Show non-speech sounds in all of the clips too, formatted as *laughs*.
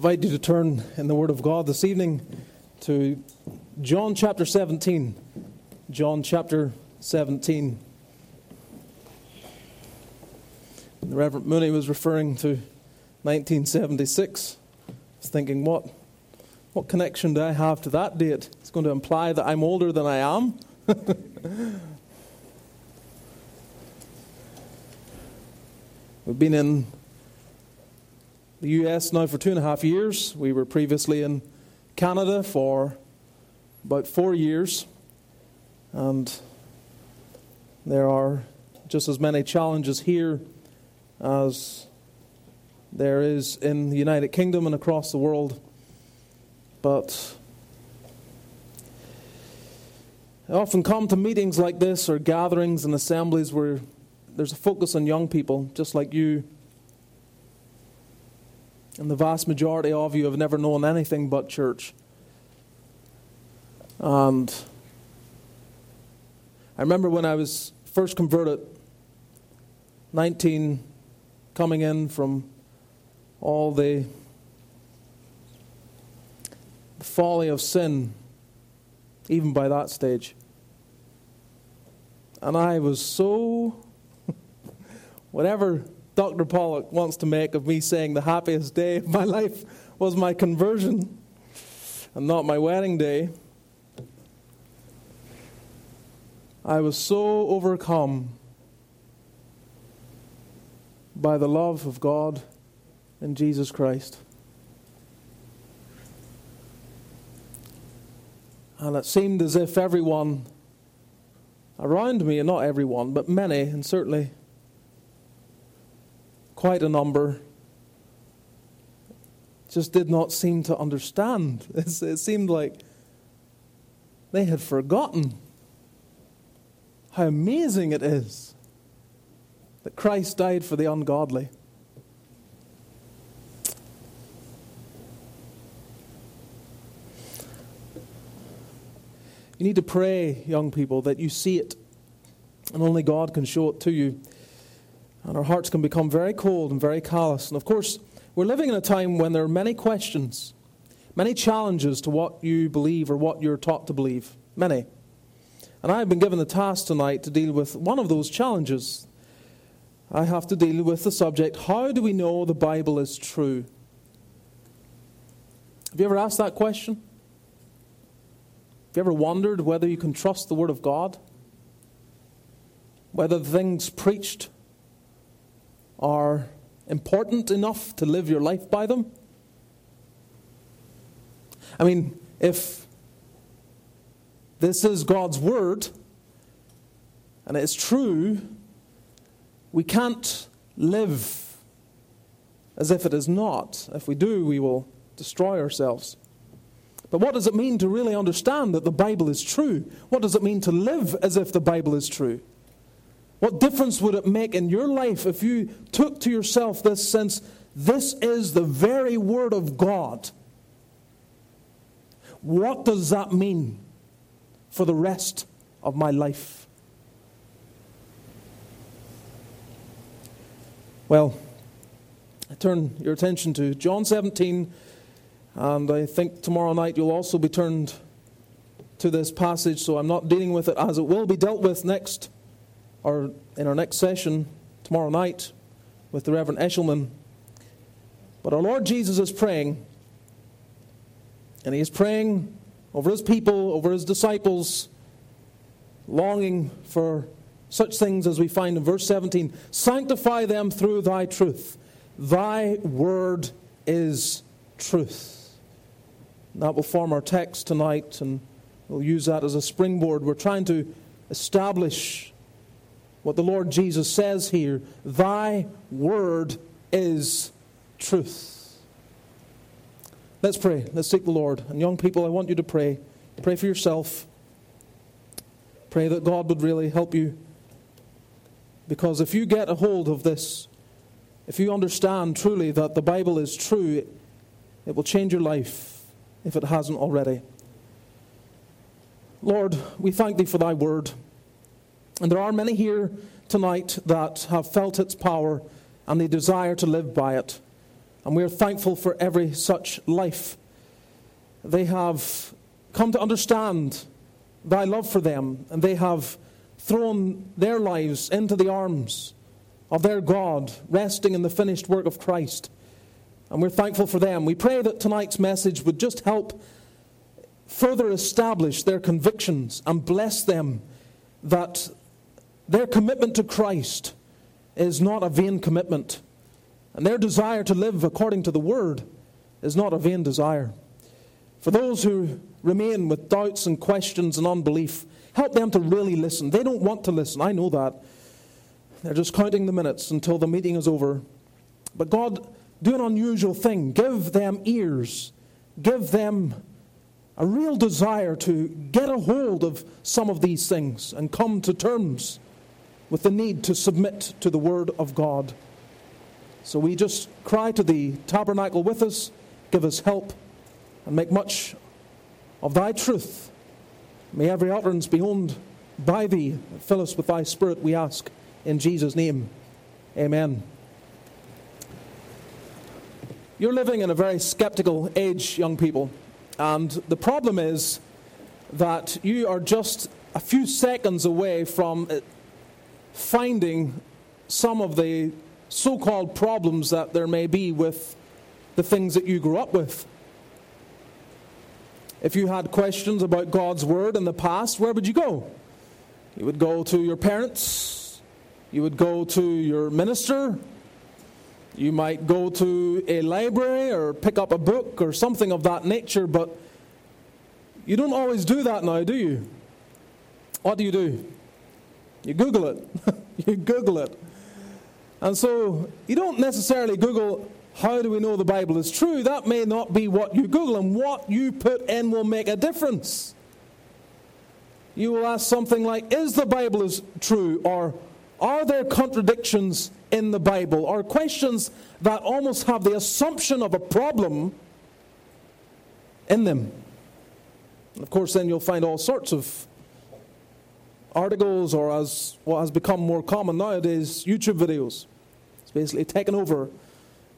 invite you to turn in the Word of God this evening to John chapter 17. John chapter 17. The Reverend Mooney was referring to 1976. I was thinking, what, what connection do I have to that date? It's going to imply that I'm older than I am. *laughs* We've been in the US now for two and a half years. We were previously in Canada for about four years. And there are just as many challenges here as there is in the United Kingdom and across the world. But I often come to meetings like this or gatherings and assemblies where there's a focus on young people, just like you and the vast majority of you have never known anything but church. And I remember when I was first converted, 19, coming in from all the folly of sin, even by that stage. And I was so, *laughs* whatever Dr. Pollock wants to make of me saying the happiest day of my *laughs* life was my conversion and not my wedding day. I was so overcome by the love of God in Jesus Christ. And it seemed as if everyone around me, and not everyone, but many, and certainly quite a number, just did not seem to understand. *laughs* it seemed like they had forgotten how amazing it is that Christ died for the ungodly. You need to pray, young people, that you see it, and only God can show it to you. And our hearts can become very cold and very callous. And of course, we're living in a time when there are many questions, many challenges to what you believe or what you're taught to believe. Many. And I have been given the task tonight to deal with one of those challenges. I have to deal with the subject how do we know the Bible is true? Have you ever asked that question? Have you ever wondered whether you can trust the Word of God? Whether the things preached are important enough to live your life by them? I mean, if this is God's Word and it's true, we can't live as if it is not. If we do, we will destroy ourselves. But what does it mean to really understand that the Bible is true? What does it mean to live as if the Bible is true? What difference would it make in your life if you took to yourself this sense this is the very Word of God? What does that mean for the rest of my life? Well, I turn your attention to John 17, and I think tomorrow night you'll also be turned to this passage, so I'm not dealing with it as it will be dealt with next or in our next session tomorrow night with the Reverend Eshelman. But our Lord Jesus is praying, and He is praying over His people, over His disciples, longing for such things as we find in verse 17 Sanctify them through Thy truth. Thy word is truth. And that will form our text tonight, and we'll use that as a springboard. We're trying to establish what the Lord Jesus says here Thy word is truth. Let's pray. Let's seek the Lord. And young people, I want you to pray. Pray for yourself. Pray that God would really help you. Because if you get a hold of this, if you understand truly that the Bible is true, it will change your life if it hasn't already. Lord, we thank Thee for Thy word. And there are many here tonight that have felt its power and they desire to live by it. And we're thankful for every such life. They have come to understand thy love for them, and they have thrown their lives into the arms of their God, resting in the finished work of Christ. And we're thankful for them. We pray that tonight's message would just help further establish their convictions and bless them that their commitment to Christ is not a vain commitment, and their desire to live according to the Word is not a vain desire. For those who remain with doubts and questions and unbelief, help them to really listen. They don't want to listen, I know that. They're just counting the minutes until the meeting is over. But God, do an unusual thing. Give them ears. Give them a real desire to get a hold of some of these things and come to terms with the need to submit to the Word of God. So we just cry to Thee, tabernacle with us, give us help, and make much of Thy truth. May every utterance be owned by Thee. Fill us with Thy Spirit, we ask. In Jesus' name, amen. You're living in a very skeptical age, young people. And the problem is that you are just a few seconds away from finding some of the so called problems that there may be with the things that you grew up with. If you had questions about God's Word in the past, where would you go? You would go to your parents, you would go to your minister. You might go to a library or pick up a book or something of that nature, but you don't always do that now, do you? What do you do? You Google it. *laughs* you Google it. And so you don't necessarily Google, how do we know the Bible is true? That may not be what you Google, and what you put in will make a difference. You will ask something like, is the Bible is true? Or are there contradictions in the Bible or questions that almost have the assumption of a problem in them? Of course, then you'll find all sorts of articles, or as what has become more common nowadays, YouTube videos. It's basically taken over.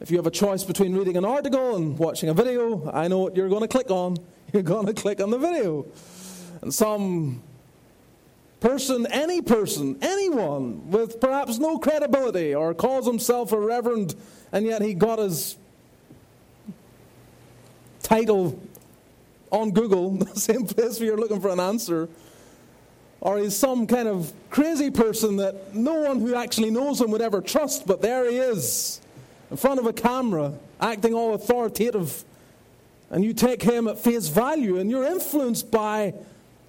If you have a choice between reading an article and watching a video, I know what you're going to click on. *laughs* You're going to click on the video. And some person, any person, anyone with perhaps no credibility or calls himself a reverend and yet he got his title on Google, *laughs* the same place where you're looking for an answer, or he's some kind of crazy person that no one who actually knows him would ever trust, but there he is in front of a camera acting all authoritative. And you take him at face value, and you're influenced by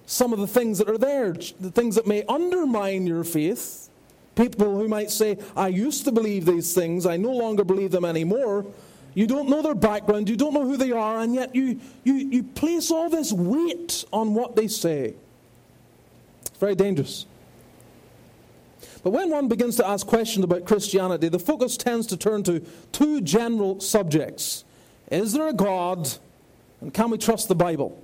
some of the things that are there, the things that may undermine your faith. People who might say, I used to believe these things, I no longer believe them anymore. You don't know their background, you don't know who they are, and yet you, you, you place all this weight on what they say. Very dangerous. But when one begins to ask questions about Christianity, the focus tends to turn to two general subjects Is there a God, and can we trust the Bible?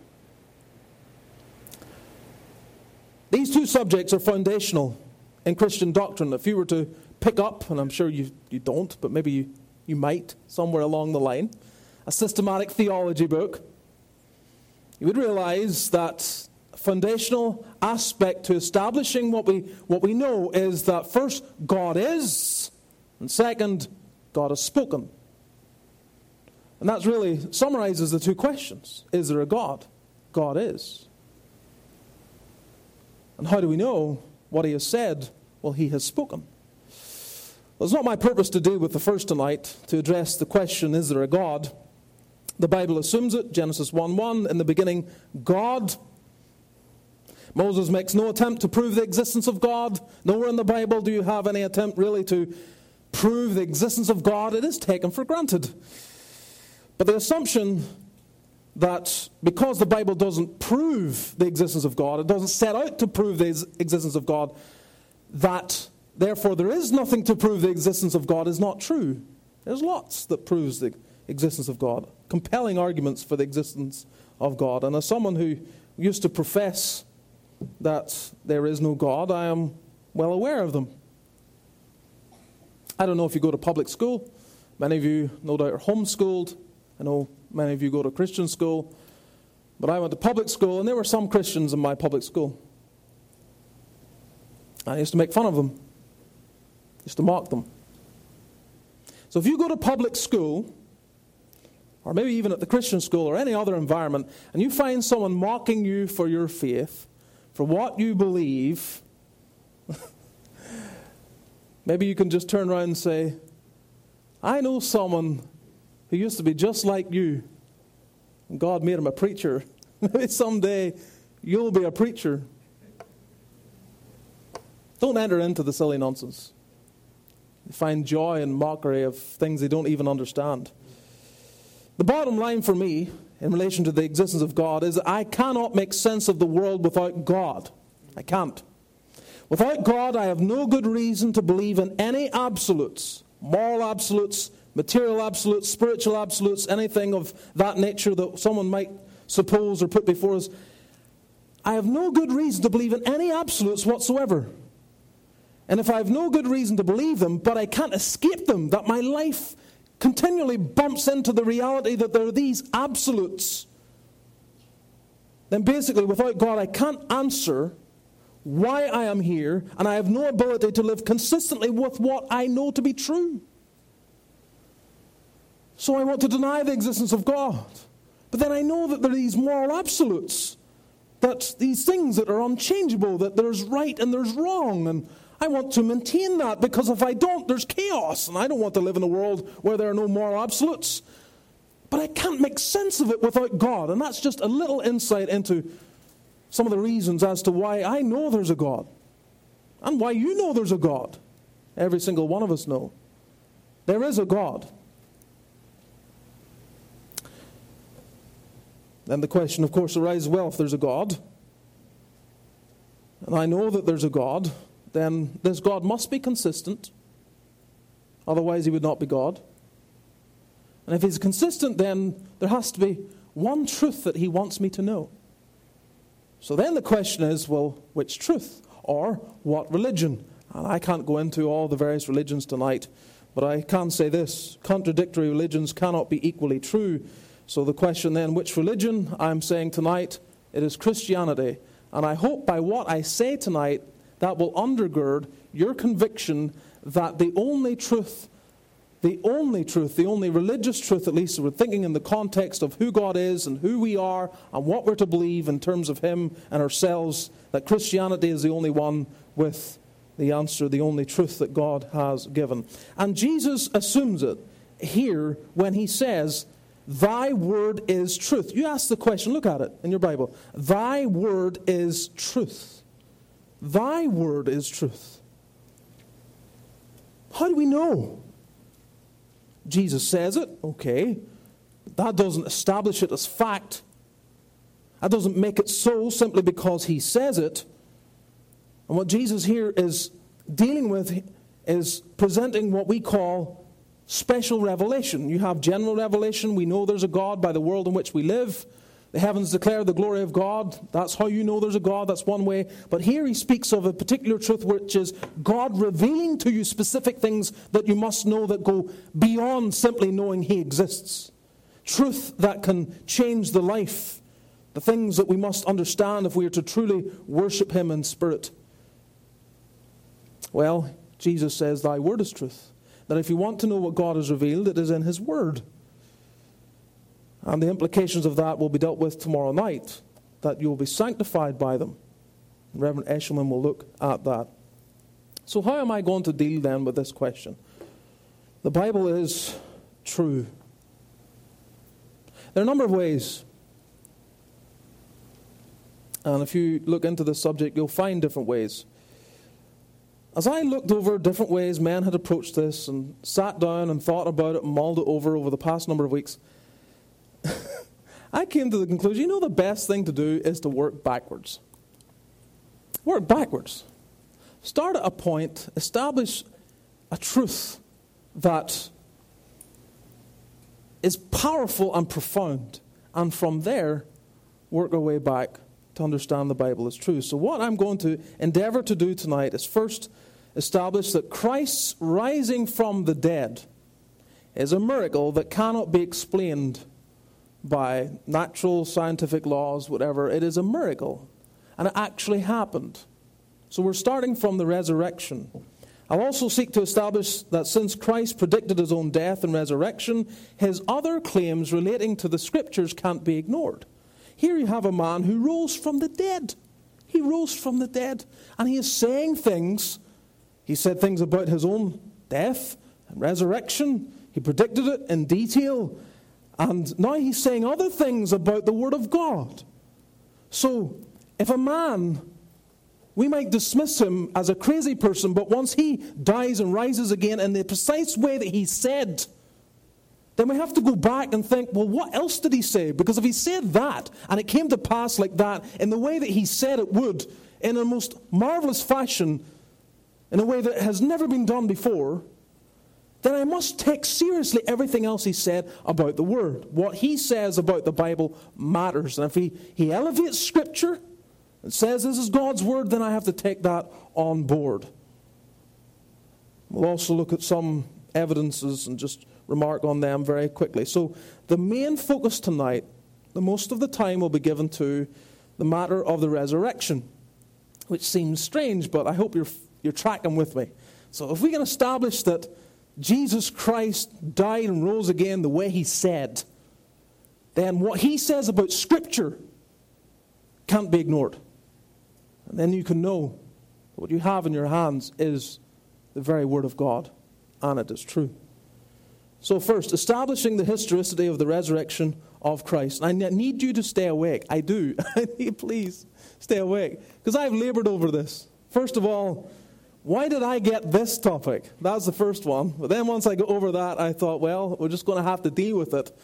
These two subjects are foundational in Christian doctrine. If you were to pick up, and I'm sure you, you don't, but maybe you, you might somewhere along the line, a systematic theology book, you would realize that foundational aspect to establishing what we, what we know is that first, God is, and second, God has spoken. And that really summarizes the two questions Is there a God? God is. And how do we know what he has said? Well, he has spoken. Well, it's not my purpose to deal with the first tonight, to address the question, is there a God? The Bible assumes it, Genesis 1 1, in the beginning, God. Moses makes no attempt to prove the existence of God. Nowhere in the Bible do you have any attempt really to prove the existence of God. It is taken for granted. But the assumption that because the Bible doesn't prove the existence of God, it doesn't set out to prove the existence of God, that therefore there is nothing to prove the existence of God is not true. There's lots that proves the existence of God, compelling arguments for the existence of God. And as someone who used to profess that there is no God, I am well aware of them. I don't know if you go to public school, Many of you, no doubt, are homeschooled. I know many of you go to Christian school. But I went to public school, and there were some Christians in my public school. I used to make fun of them, used to mock them. So if you go to public school, or maybe even at the Christian school or any other environment, and you find someone mocking you for your faith, for what you believe, *laughs* maybe you can just turn around and say, I know someone who used to be just like you, God made him a preacher. *laughs* Maybe someday you'll be a preacher. Don't enter into the silly nonsense. They find joy and mockery of things they don't even understand. The bottom line for me in relation to the existence of God is I cannot make sense of the world without God. I can't. Without God, I have no good reason to believe in any absolutes moral absolutes, material absolutes, spiritual absolutes, anything of that nature that someone might suppose or put before us. I have no good reason to believe in any absolutes whatsoever. And if I have no good reason to believe them, but I can't escape them, that my life continually bumps into the reality that there are these absolutes, then basically, without God, I can't answer why I am here, and I have no ability to live consistently with what I know to be true. So I want to deny the existence of God. But then I know that there are these moral absolutes, that these things that are unchangeable, that there's right and there's wrong, and I want to maintain that because if I don't, there's chaos, and I don't want to live in a world where there are no moral absolutes. But I can't make sense of it without God, and that's just a little insight into some of the reasons as to why I know there's a God and why you know there's a God. Every single one of us know. There is a God. Then the question, of course, arises well, if there's a God, and I know that there's a God, then this God must be consistent. Otherwise, he would not be God. And if he's consistent, then there has to be one truth that he wants me to know. So then the question is well, which truth? Or what religion? And I can't go into all the various religions tonight, but I can say this contradictory religions cannot be equally true. So the question then, which religion? I'm saying tonight it is Christianity. And I hope by what I say tonight that will undergird your conviction that the only truth the only truth, the only religious truth, at least, we're thinking in the context of who God is and who we are and what we're to believe in terms of Him and ourselves, that Christianity is the only one with the answer, the only truth that God has given. And Jesus assumes it here when He says, Thy word is truth. You ask the question, look at it in your Bible. Thy word is truth. Thy word is truth. How do we know? Jesus says it, okay. That doesn't establish it as fact. That doesn't make it so simply because he says it. And what Jesus here is dealing with is presenting what we call special revelation. You have general revelation. We know there's a God by the world in which we live. The heavens declare the glory of God. That's how you know there's a God. That's one way. But here he speaks of a particular truth, which is God revealing to you specific things that you must know that go beyond simply knowing he exists. Truth that can change the life. The things that we must understand if we are to truly worship him in spirit. Well, Jesus says, Thy word is truth. That if you want to know what God has revealed, it is in his word. And the implications of that will be dealt with tomorrow night, that you will be sanctified by them. Reverend Eshelman will look at that. So, how am I going to deal then with this question? The Bible is true. There are a number of ways. And if you look into this subject, you'll find different ways. As I looked over different ways men had approached this and sat down and thought about it and mulled it over over the past number of weeks, I came to the conclusion you know, the best thing to do is to work backwards. Work backwards. Start at a point, establish a truth that is powerful and profound, and from there, work our way back to understand the Bible as true. So, what I'm going to endeavor to do tonight is first establish that Christ's rising from the dead is a miracle that cannot be explained by natural, scientific laws, whatever. It is a miracle. And it actually happened. So we're starting from the resurrection. I'll also seek to establish that since Christ predicted his own death and resurrection, his other claims relating to the scriptures can't be ignored. Here you have a man who rose from the dead. He rose from the dead. And he is saying things. He said things about his own death and resurrection. He predicted it in detail. And now he's saying other things about the Word of God. So, if a man we might dismiss him as a crazy person, but once he dies and rises again in the precise way that he said, then we have to go back and think, well, what else did he say? Because if he said that, and it came to pass like that, in the way that he said it would, in a most marvelous fashion, in a way that has never been done before, then I must take seriously everything else he said about the Word. What he says about the Bible matters. And if he, he elevates Scripture, and says this is God's word, then I have to take that on board. We'll also look at some evidences and just remark on them very quickly. So, the main focus tonight, the most of the time, will be given to the matter of the resurrection, which seems strange, but I hope you're, you're tracking with me. So, if we can establish that Jesus Christ died and rose again the way he said, then what he says about Scripture can't be ignored. And then you can know what you have in your hands is the very Word of God, and it is true. So, first, establishing the historicity of the resurrection of Christ. I need you to stay awake. I do. *laughs* I need, please stay awake. Because I've labored over this. First of all, why did I get this topic? That was the first one. But then once I got over that, I thought, well, we're just going to have to deal with it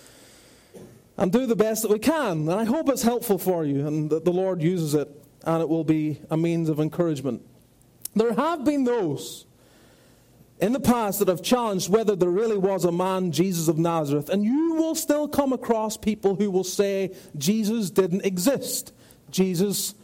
and do the best that we can. And I hope it's helpful for you and that the Lord uses it and it will be a means of encouragement. There have been those in the past that have challenged whether there really was a man, Jesus of Nazareth, and you will still come across people who will say Jesus didn't exist. Jesus,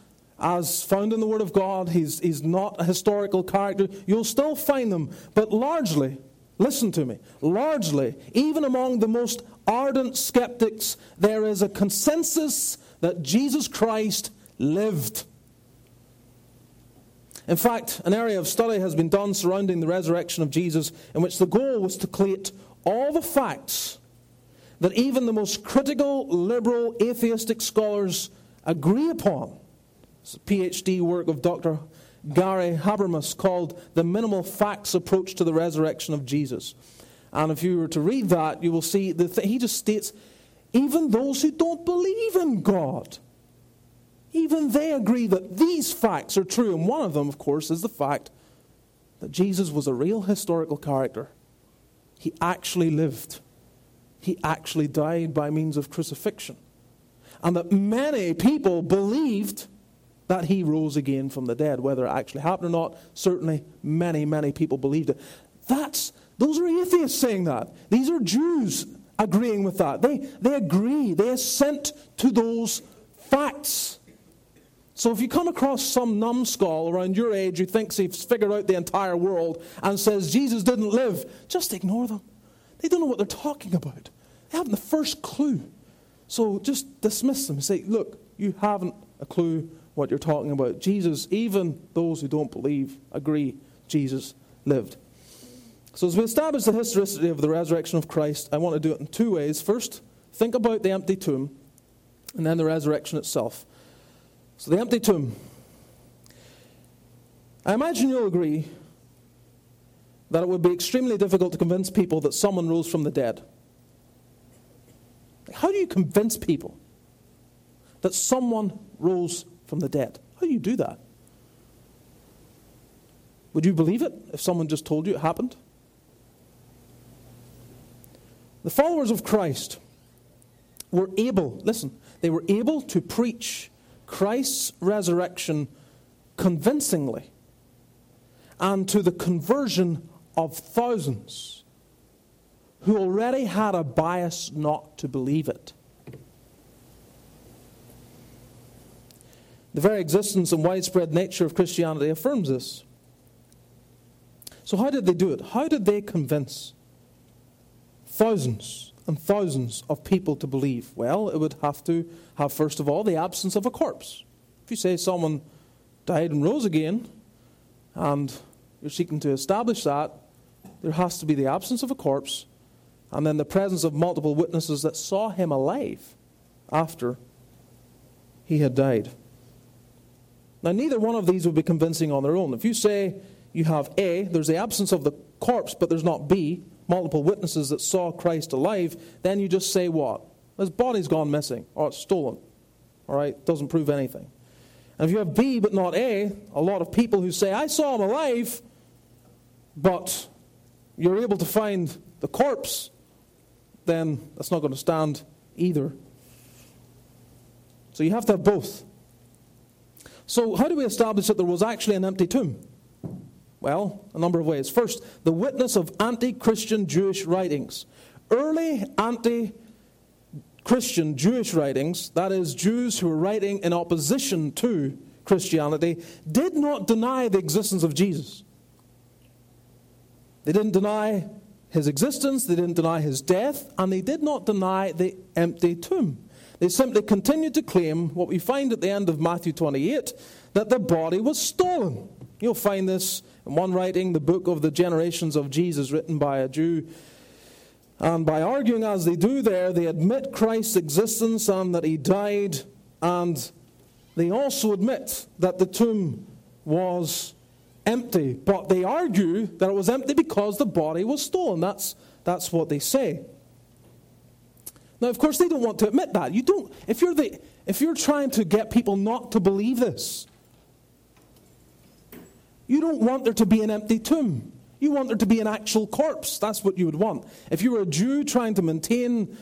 as found in the Word of God, he's, he's not a historical character. You'll still find them, but largely, listen to me, largely, even among the most ardent skeptics, there is a consensus that Jesus Christ lived. In fact, an area of study has been done surrounding the resurrection of Jesus in which the goal was to collate all the facts that even the most critical, liberal, atheistic scholars agree upon. PhD work of Dr. Gary Habermas called The Minimal Facts Approach to the Resurrection of Jesus. And if you were to read that, you will see that he just states even those who don't believe in God even they agree that these facts are true. And one of them, of course, is the fact that Jesus was a real historical character. He actually lived, he actually died by means of crucifixion. And that many people believed that he rose again from the dead. Whether it actually happened or not, certainly many, many people believed it. That's, those are atheists saying that. These are Jews agreeing with that. They, they agree, they assent to those facts. So if you come across some numbskull around your age who thinks he's figured out the entire world and says Jesus didn't live, just ignore them. They don't know what they're talking about. They haven't the first clue. So just dismiss them and say, look, you haven't a clue what you're talking about. Jesus, even those who don't believe, agree Jesus lived. So as we establish the historicity of the resurrection of Christ, I want to do it in two ways. First, think about the empty tomb, and then the resurrection itself. So the empty tomb. I imagine you'll agree that it would be extremely difficult to convince people that someone rose from the dead. How do you convince people that someone rose from the dead? How do you do that? Would you believe it if someone just told you it happened? The followers of Christ were able, listen, they were able to preach Christ's resurrection convincingly and to the conversion of thousands who already had a bias not to believe it. The very existence and widespread nature of Christianity affirms this. So, how did they do it? How did they convince thousands and thousands of people to believe? Well, it would have to have, first of all, the absence of a corpse. If you say someone died and rose again, and you're seeking to establish that, there has to be the absence of a corpse and then the presence of multiple witnesses that saw him alive after he had died. Now, neither one of these would be convincing on their own. If you say you have A, there's the absence of the corpse, but there's not B, multiple witnesses that saw Christ alive, then you just say what? His body's gone missing or it's stolen. All right? Doesn't prove anything. And if you have B but not A, a lot of people who say, I saw him alive, but you're able to find the corpse, then that's not going to stand either. So you have to have both. So, how do we establish that there was actually an empty tomb? Well, a number of ways. First, the witness of anti Christian Jewish writings. Early anti Christian Jewish writings, that is, Jews who were writing in opposition to Christianity, did not deny the existence of Jesus. They didn't deny his existence, they didn't deny his death, and they did not deny the empty tomb. They simply continued to claim what we find at the end of Matthew 28 that the body was stolen. You'll find this in one writing, the book of the generations of Jesus, written by a Jew. And by arguing as they do there, they admit Christ's existence and that he died, and they also admit that the tomb was empty. But they argue that it was empty because the body was stolen. That's, that's what they say. Now, of course, they don't want to admit that. You don't, if, you're the, if you're trying to get people not to believe this, you don't want there to be an empty tomb. You want there to be an actual corpse. That's what you would want. If you were a Jew trying to maintain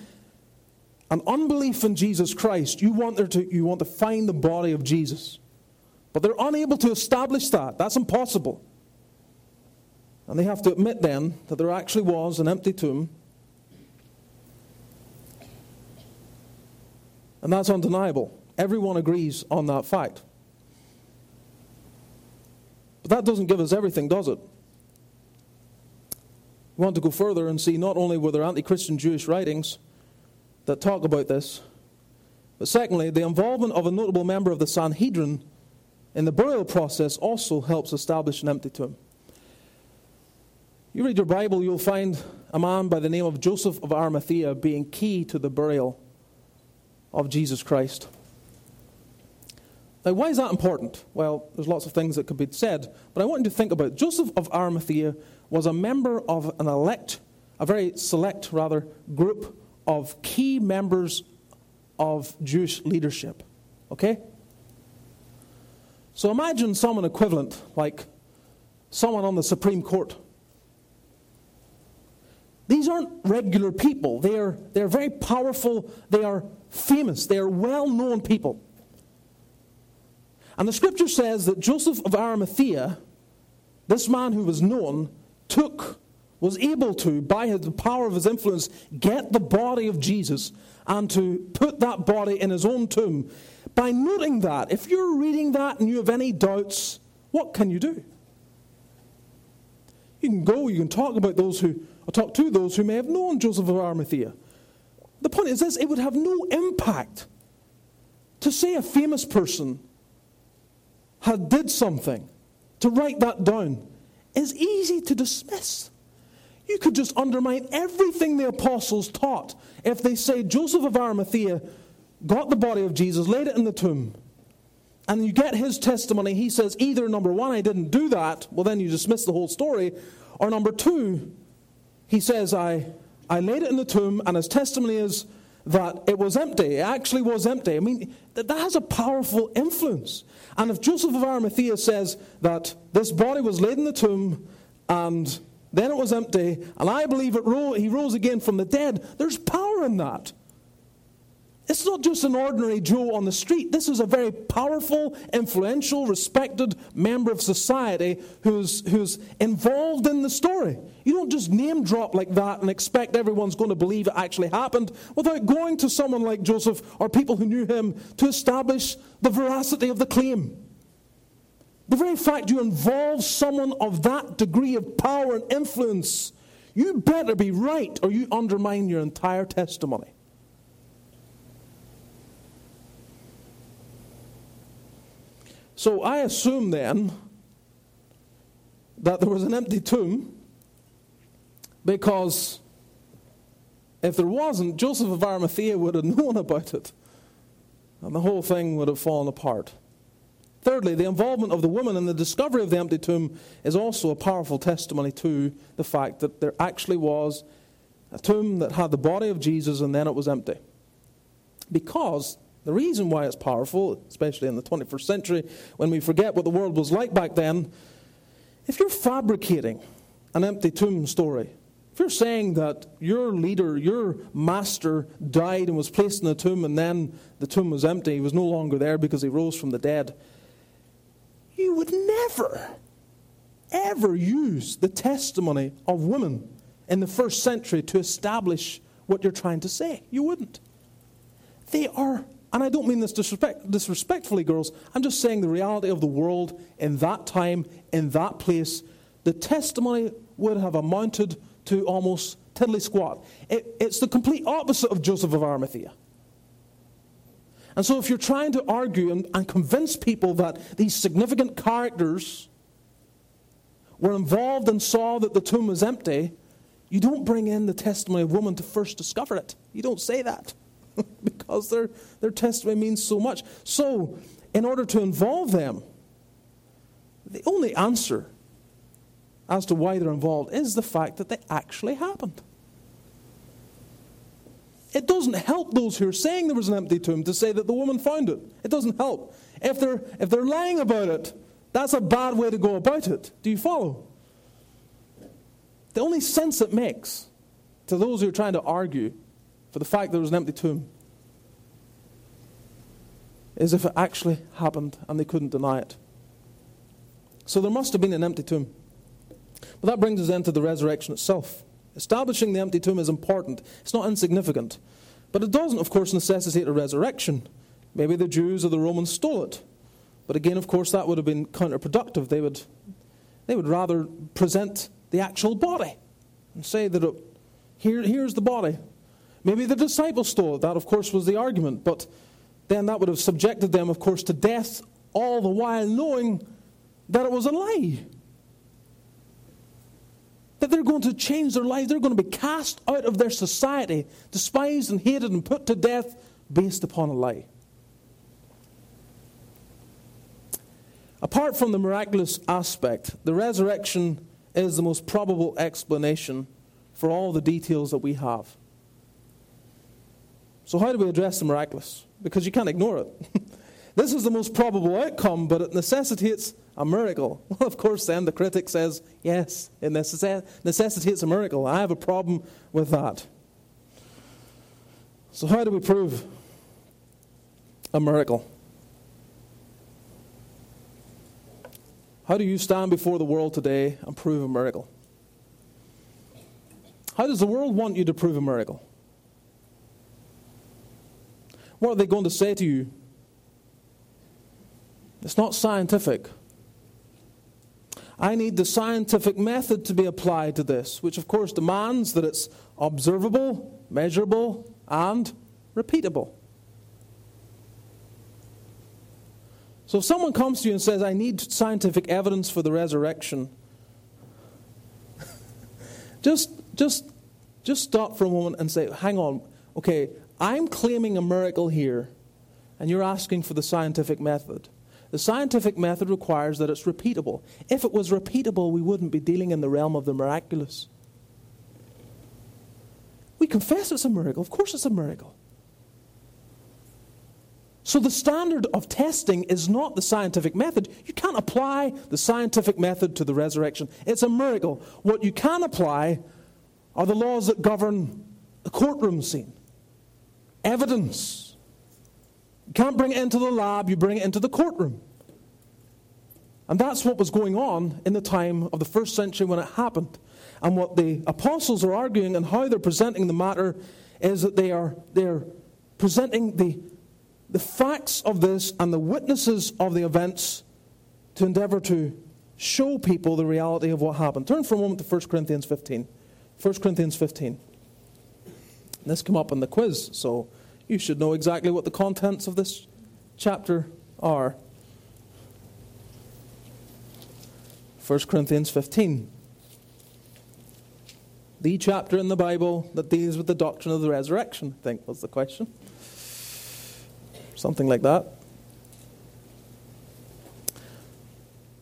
an unbelief in Jesus Christ, you want, there to, you want to find the body of Jesus. But they're unable to establish that. That's impossible. And they have to admit then that there actually was an empty tomb. And that's undeniable. Everyone agrees on that fact. But that doesn't give us everything, does it? We want to go further and see not only were there anti Christian Jewish writings that talk about this, but secondly, the involvement of a notable member of the Sanhedrin in the burial process also helps establish an empty tomb. You read your Bible, you'll find a man by the name of Joseph of Arimathea being key to the burial of Jesus Christ. Now, why is that important? Well, there's lots of things that could be said, but I want you to think about it. Joseph of Arimathea was a member of an elect, a very select, rather, group of key members of Jewish leadership. Okay? So imagine someone equivalent, like someone on the Supreme Court. These aren't regular people. They are, they're very powerful. They are famous. They are well known people. And the scripture says that Joseph of Arimathea, this man who was known, took, was able to, by the power of his influence, get the body of Jesus and to put that body in his own tomb by noting that, if you're reading that and you have any doubts, what can you do? You can go, you can talk about those who, or talk to those who may have known Joseph of Arimathea. The point is this it would have no impact to say a famous person had did something, to write that down, is easy to dismiss. You could just undermine everything the apostles taught if they say Joseph of Arimathea got the body of Jesus, laid it in the tomb, and you get his testimony. He says, either number one, I didn't do that, well, then you dismiss the whole story, or number two, he says, I, I laid it in the tomb, and his testimony is that it was empty. It actually was empty. I mean, that, that has a powerful influence. And if Joseph of Arimathea says that this body was laid in the tomb, and then it was empty, and I believe it he rose again from the dead, there's power in that. It's not just an ordinary Joe on the street. This is a very powerful, influential, respected member of society who's, who's involved in the story. You don't just name drop like that and expect everyone's going to believe it actually happened without going to someone like Joseph or people who knew him to establish the veracity of the claim. The very fact you involve someone of that degree of power and influence You better be right or you undermine your entire testimony. So I assume then that there was an empty tomb because if there wasn't, Joseph of Arimathea would have *laughs* known about it and the whole thing would have fallen apart. Thirdly, the involvement of the woman in the discovery of the empty tomb is also a powerful testimony to the fact that there actually was a tomb that had the body of Jesus and then it was empty. Because the reason why it's powerful, especially in the 21st century, when we forget what the world was like back then, if you're fabricating an empty tomb story, if you're saying that your leader, your master, died and was placed in a tomb and then the tomb was empty, he was no longer there because he rose from the dead, you would never, ever use the testimony of women in the first century to establish what you're trying to say. You wouldn't. They are and I don't mean this disrespect, disrespectfully, girls. I'm just saying the reality of the world in that time, in that place. The testimony would have amounted to almost tiddly squat. It, it's the complete opposite of Joseph of Arimathea. And so, if you're trying to argue and, and convince people that these significant characters were involved and saw that the tomb was empty, you don't bring in the testimony of women to first discover it. You don't say that. *laughs* because their, their testimony means so much. So, in order to involve them, the only answer as to why they're involved is the fact that they actually happened. It doesn't help those who are saying there was an empty tomb to say that the woman found it. It doesn't help. If they're, if they're lying about it, that's a bad way to go about it. Do you follow? The only sense it makes to those who are trying to argue for the fact there was an empty tomb is if it actually happened and they couldn't deny it. So there must have been an empty tomb. But that brings us then to the resurrection itself. Establishing the empty tomb is important, it's not insignificant. But it doesn't, of course, necessitate a resurrection. Maybe the Jews or the Romans stole it. But again, of course, that would have been counterproductive. They would, they would rather present the actual body and say that it, here, here's the body. Maybe the disciples stole it. That, of course, was the argument. But then that would have subjected them, of course, to death, all the while knowing that it was a lie. That they're going to change their life. They're going to be cast out of their society, despised and hated and put to death based upon a lie. Apart from the miraculous aspect, the resurrection is the most probable explanation for all the details that we have. So, how do we address the miraculous? Because you can't ignore it. *laughs* this is the most probable outcome, but it necessitates a miracle. *laughs* Well, of course, then the critic says, yes, it necessitates a miracle. I have a problem with that. So, how do we prove a miracle? How do you stand before the world today and prove a miracle? How does the world want you to prove a miracle? What are they going to say to you? It's not scientific. I need the scientific method to be applied to this, which of course demands that it's observable, measurable, and repeatable. So if someone comes to you and says, I need scientific evidence for the resurrection, *laughs* just, just, just stop for a moment and say, hang on, okay, I'm claiming a miracle here, and you're asking for the scientific method. The scientific method requires that it's repeatable. If it was repeatable, we wouldn't be dealing in the realm of the miraculous. We confess it's a miracle. Of course, it's a miracle. So, the standard of testing is not the scientific method. You can't apply the scientific method to the resurrection. It's a miracle. What you can apply are the laws that govern the courtroom scene evidence. You can't bring it into the lab, you bring it into the courtroom. And that's what was going on in the time of the first century when it happened. And what the apostles are arguing and how they're presenting the matter is that they are they're presenting the, the facts of this and the witnesses of the events to endeavor to show people the reality of what happened. Turn for a moment to 1 Corinthians 15. 1 Corinthians 15. This came up in the quiz, so you should know exactly what the contents of this chapter are. 1 Corinthians 15. The chapter in the Bible that deals with the doctrine of the resurrection, I think was the question. Something like that.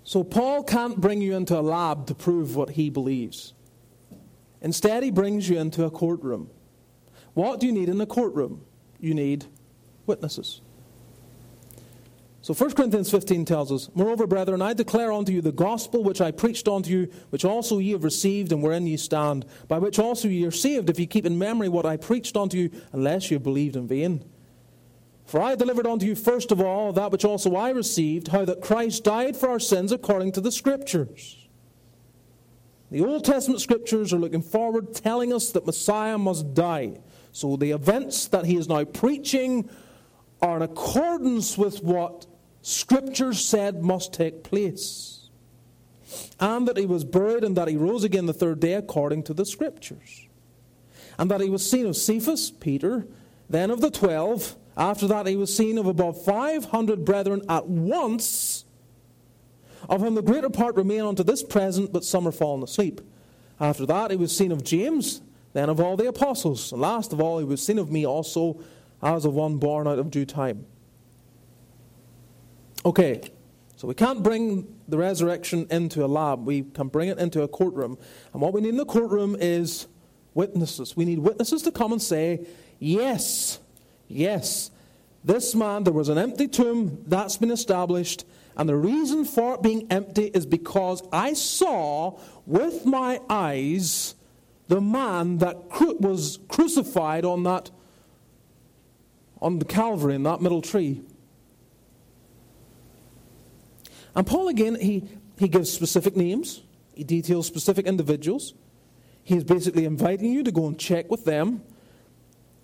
So, Paul can't bring you into a lab to prove what he believes. Instead, he brings you into a courtroom. What do you need in a courtroom? You need witnesses. So 1 Corinthians 15 tells us, Moreover, brethren, I declare unto you the gospel which I preached unto you, which also ye have received, and wherein ye stand, by which also ye are saved, if ye keep in memory what I preached unto you, unless have believed in vain. For I delivered unto you first of all that which also I received, how that Christ died for our sins according to the Scriptures. The Old Testament Scriptures are looking forward, telling us that Messiah must die. So the events that he is now preaching are in accordance with what Scripture said must take place. And that he was buried and that he rose again the third day according to the Scriptures. And that he was seen of Cephas, Peter, then of the twelve. After that, he was seen of above 500 brethren at once, of whom the greater part remain unto this present, but some are fallen asleep. After that, he was seen of James, then of all the apostles. And last of all, he was seen of me also, as of one born out of due time. Okay, so we can't bring the resurrection into a lab, we can bring it into a courtroom. And what we need in the courtroom is witnesses. We need witnesses to come and say, Yes, Yes, this man, there was an empty tomb, that's been established. And the reason for it being empty is because I saw with my eyes the man that cru- was crucified on that on the Calvary in that middle tree. And Paul again, he, he gives specific names, he details specific individuals. He is basically inviting you to go and check with them.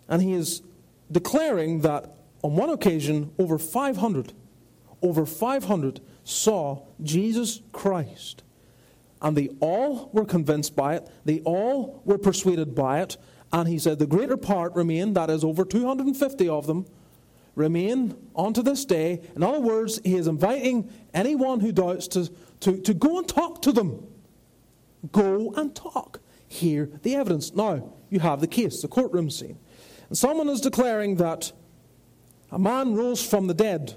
And he is declaring that on one occasion, over 500, over 500 saw Jesus Christ. And they all were convinced by it, they all were persuaded by it. And he said, The greater part remain, that is over 250 of them, remain unto this day. In other words, he is inviting anyone who doubts to, to, to go and talk to them. Go and talk. Hear the evidence. Now, you have the case, the courtroom scene. And someone is declaring that a man rose from the dead.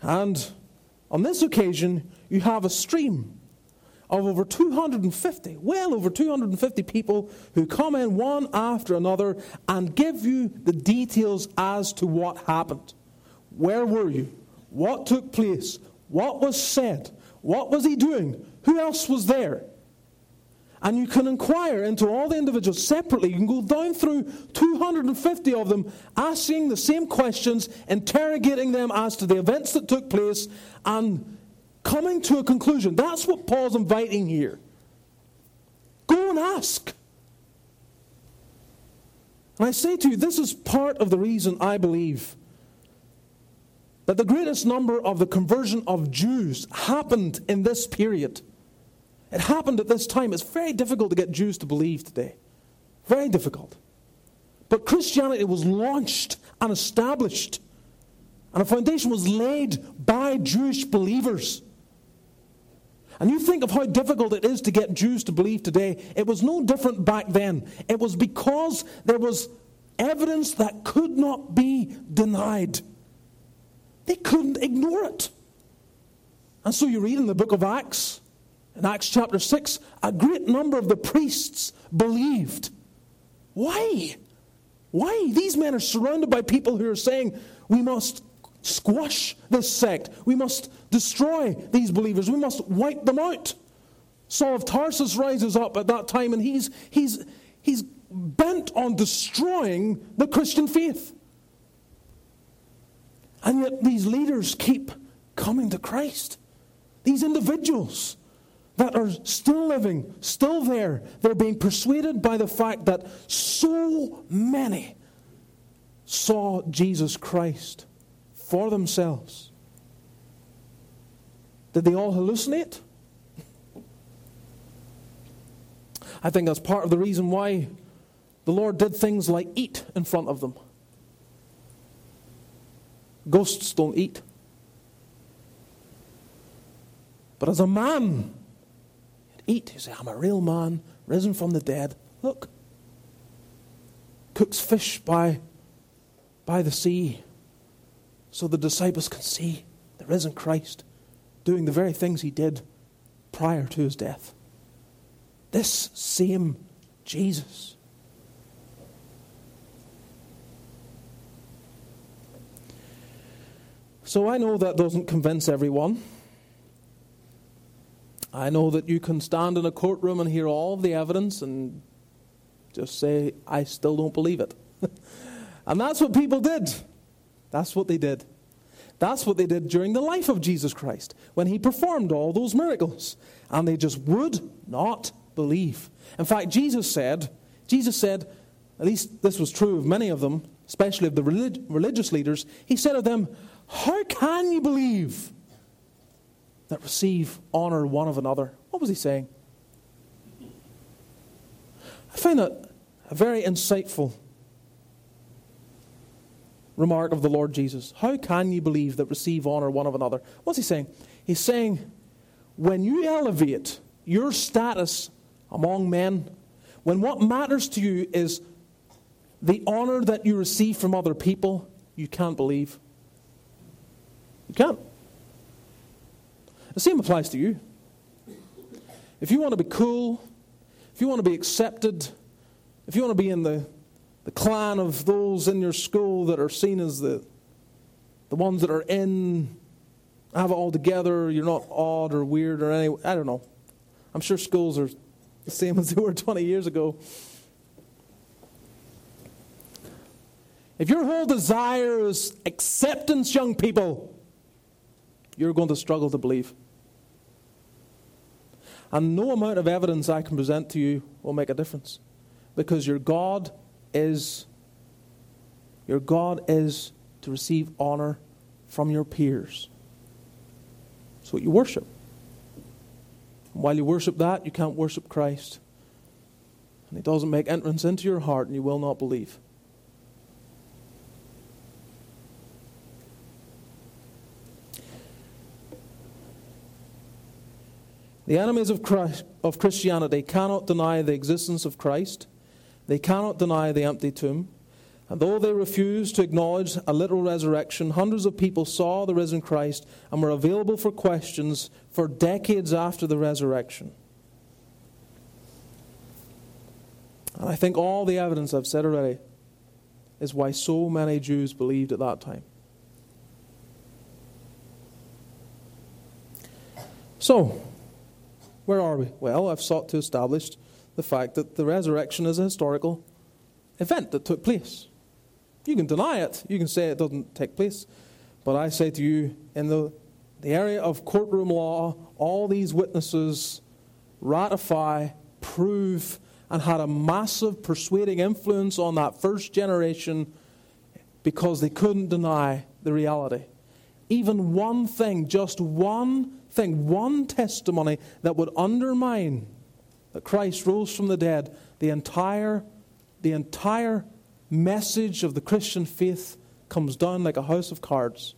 And on this occasion, you have a stream of over 250, well over 250 people who come in one after another and give you the details as to what happened. Where were you? What took place? What was said? What was he doing? Who else was there? And you can inquire into all the individuals separately. You can go down through 250 of them, asking the same questions, interrogating them as to the events that took place, and coming to a conclusion. That's what Paul's inviting here. Go and ask. And I say to you, this is part of the reason I believe that the greatest number of the conversion of Jews happened in this period. It happened at this time. It's very difficult to get Jews to believe today. Very difficult. But Christianity was launched and established, and a foundation was laid by Jewish believers. And you think of how difficult it is to get Jews to believe today. It was no different back then. It was because there was evidence that could not be denied. They couldn't ignore it. And so you read in the book of Acts in Acts chapter 6, a great number of the priests believed. Why? Why? These men are surrounded by people who are saying, we must squash this sect. We must destroy these believers. We must wipe them out. Saul of Tarsus rises up at that time and he's, he's, he's bent on destroying the Christian faith. And yet these leaders keep coming to Christ. These individuals that are still living, still there, they're being persuaded by the fact that so many saw Jesus Christ for themselves. Did they all hallucinate? I think that's part of the reason why the Lord did things like eat in front of them. Ghosts don't eat. But as a man, eat. He'd say, I'm a real man, risen from the dead. Look. Cooks fish by, by the sea so the disciples can see the risen Christ doing the very things he did prior to his death. This same Jesus. So I know that doesn't convince everyone. I know that you can stand in a courtroom and hear all the evidence and just say, I still don't believe it. *laughs* and that's what people did. That's what they did. That's what they did during the life of Jesus Christ when he performed all those miracles. And they just would not believe. In fact, Jesus said, Jesus said, at least this was true of many of them, especially of the relig- religious leaders, he said of them, How can you believe that receive honor one of another? What was he saying? I find that a very insightful remark of the Lord Jesus. How can you believe that receive honor one of another? What's he saying? He's saying, when you elevate your status among men, when what matters to you is the honor that you receive from other people, you can't believe. You can't. The same applies to you. If you want to be cool, if you want to be accepted, if you want to be in the the clan of those in your school that are seen as the, the ones that are in, have it all together, you're not odd or weird or any, I don't know. I'm sure schools are the same *laughs* as they were 20 years ago. If your whole desire is acceptance, young people, you're going to struggle to believe. And no amount of evidence I can present to you will make a difference because your God is your God is to receive honor from your peers. That's what you worship. And while you worship that, you can't worship Christ. And He doesn't make entrance into your heart, and you will not believe. The enemies of, Christ, of Christianity cannot deny the existence of Christ they cannot deny the empty tomb. And though they refuse to acknowledge a literal resurrection, hundreds of people saw the risen Christ and were available for questions for decades after the resurrection. And I think all the evidence I've said already is why so many Jews believed at that time. So, where are we? Well, I've sought to establish the fact that the resurrection is a historical event that took place. You can deny it, you can say it doesn't take place, but I say to you, in the, the area of courtroom law, all these witnesses ratify, prove, and had a massive persuading influence on that first generation because they couldn't deny the reality. Even one thing, just one thing, one testimony that would undermine that Christ rose from the dead, the entire, the entire message of the Christian faith comes down like a house of cards.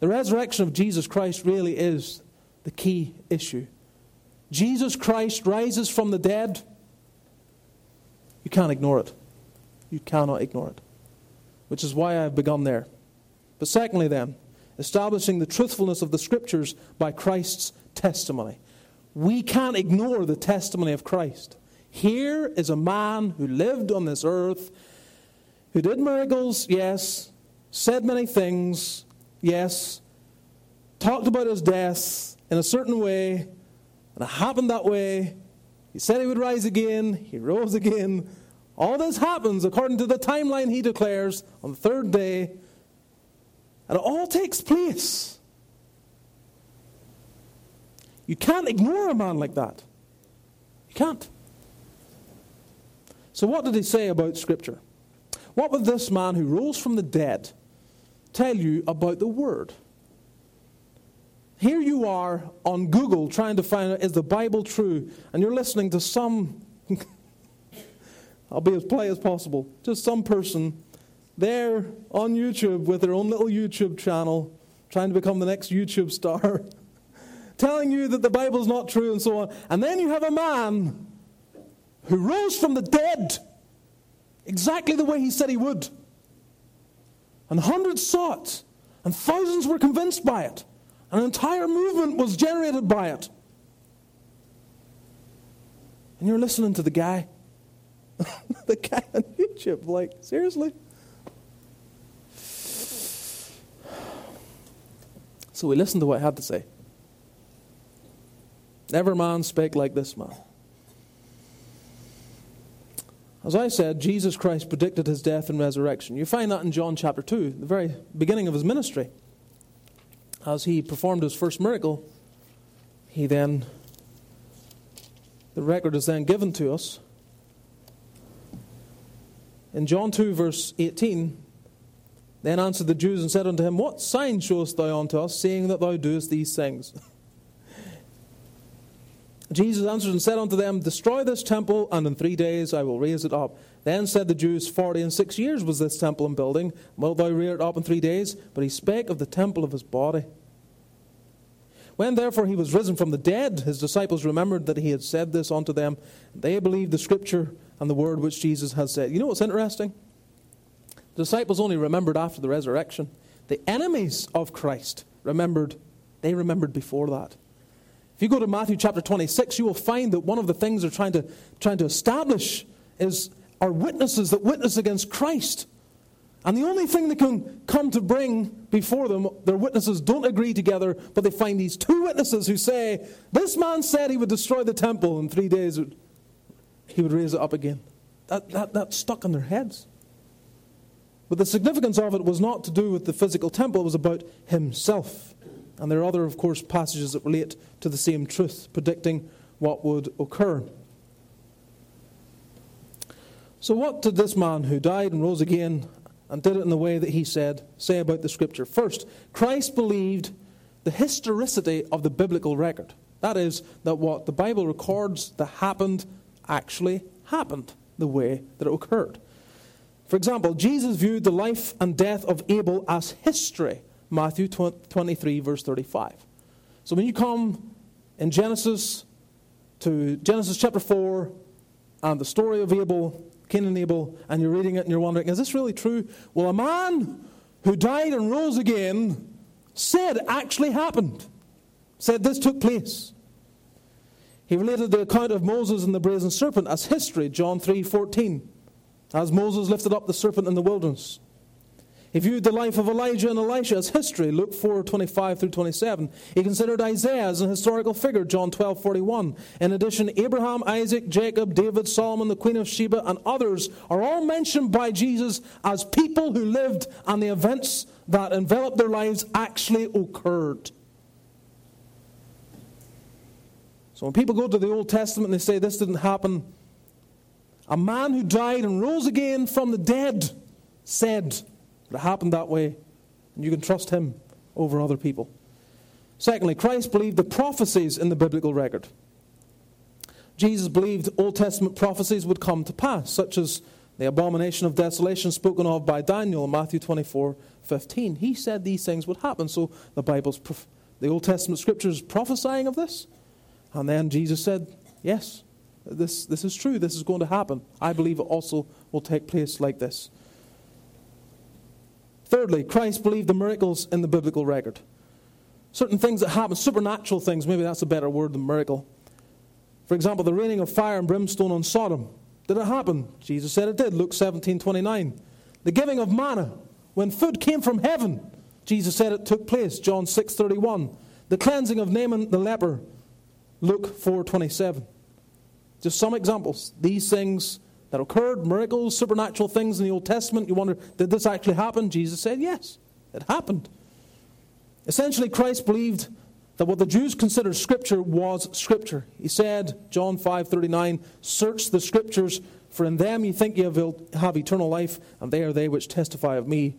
The resurrection of Jesus Christ really is the key issue. Jesus Christ rises from the dead. You can't ignore it. You cannot ignore it. Which is why I've begun there. But secondly, then, establishing the truthfulness of the Scriptures by Christ's testimony we can't ignore the testimony of Christ. Here is a man who lived on this earth, who did miracles, yes, said many things, yes, talked about his death in a certain way, and it happened that way. He said he would rise again, he rose again. All this happens according to the timeline he declares on the third day, and it all takes place you can't ignore a man like that. You can't. So, what did he say about Scripture? What would this man who rose from the dead tell you about the Word? Here you are on Google trying to find out is the Bible true, and you're listening to some, *laughs* I'll be as polite as possible, just some person there on YouTube with their own little YouTube channel trying to become the next YouTube star, *laughs* telling you that the Bible's not true and so on. And then you have a man who rose from the dead exactly the way he said he would. And hundreds saw it, and thousands were convinced by it. An entire movement was generated by it. And you're listening to the guy. *laughs* the guy on YouTube, like, seriously? So we listened to what he had to say. Never man spake like this man. As I said, Jesus Christ predicted his death and resurrection. You find that in John chapter 2, the very beginning of his ministry. As he performed his first miracle, he then, the record is then given to us. In John 2, verse 18, then answered the Jews and said unto him, What sign showest thou unto us, seeing that thou doest these things? *laughs* Jesus answered and said unto them, Destroy this temple, and in three days I will raise it up. Then said the Jews, Forty and six years was this temple in building. Wilt thou rear it up in three days? But he spake of the temple of his body. When therefore he was risen from the dead, his disciples remembered that he had said this unto them. They believed the scripture and the word which Jesus had said. You know what's interesting? The disciples only remembered after the resurrection. The enemies of Christ remembered, they remembered before that. If you go to Matthew chapter 26, you will find that one of the things they're trying to, trying to establish is are witnesses that witness against Christ. And the only thing they can come to bring before them, their witnesses don't agree together, but they find these two witnesses who say, This man said he would destroy the temple in three days, he would raise it up again. That, that, that stuck in their heads. But the significance of it was not to do with the physical temple, it was about himself. And there are other, of course, passages that relate to the same truth, predicting what would occur. So, what did this man who died and rose again and did it in the way that he said say about the scripture? First, Christ believed the historicity of the biblical record. That is, that what the Bible records that happened actually happened the way that it occurred. For example, Jesus viewed the life and death of Abel as history Matthew 23, verse 35. So when you come in Genesis to Genesis chapter 4 and the story of Abel, Cain and Abel, and you're reading it and you're wondering, is this really true? Well, a man who died and rose again said actually happened, said this took place. He related the account of Moses and the brazen serpent as history, John 3 14, as Moses lifted up the serpent in the wilderness. He viewed the life of Elijah and Elisha as history, Luke 4 25 through 27. He considered Isaiah as a historical figure, John 12 41. In addition, Abraham, Isaac, Jacob, David, Solomon, the Queen of Sheba, and others are all mentioned by Jesus as people who lived and the events that enveloped their lives actually occurred. So when people go to the Old Testament and they say this didn't happen, a man who died and rose again from the dead said, it happened that way, and you can trust him over other people. Secondly, Christ believed the prophecies in the biblical record. Jesus believed Old Testament prophecies would come to pass, such as the abomination of desolation spoken of by Daniel in Matthew 24 15. He said these things would happen. So the Bible's, the Old Testament scriptures prophesying of this. And then Jesus said, Yes, this, this is true. This is going to happen. I believe it also will take place like this. Thirdly, Christ believed the miracles in the biblical record. Certain things that happen, supernatural things, maybe that's a better word than miracle. For example, the raining of fire and brimstone on Sodom. Did it happen? Jesus said it did. Luke 17 29. The giving of manna, when food came from heaven, Jesus said it took place. John 6 31. The cleansing of Naaman the leper, Luke 4 27. Just some examples. These things that occurred, miracles, supernatural things in the Old Testament. You wonder, did this actually happen? Jesus said, yes, it happened. Essentially, Christ believed that what the Jews considered Scripture was Scripture. He said, John 5:39, "Search the Scriptures, for in them you think you have eternal life, and they are they which testify of me."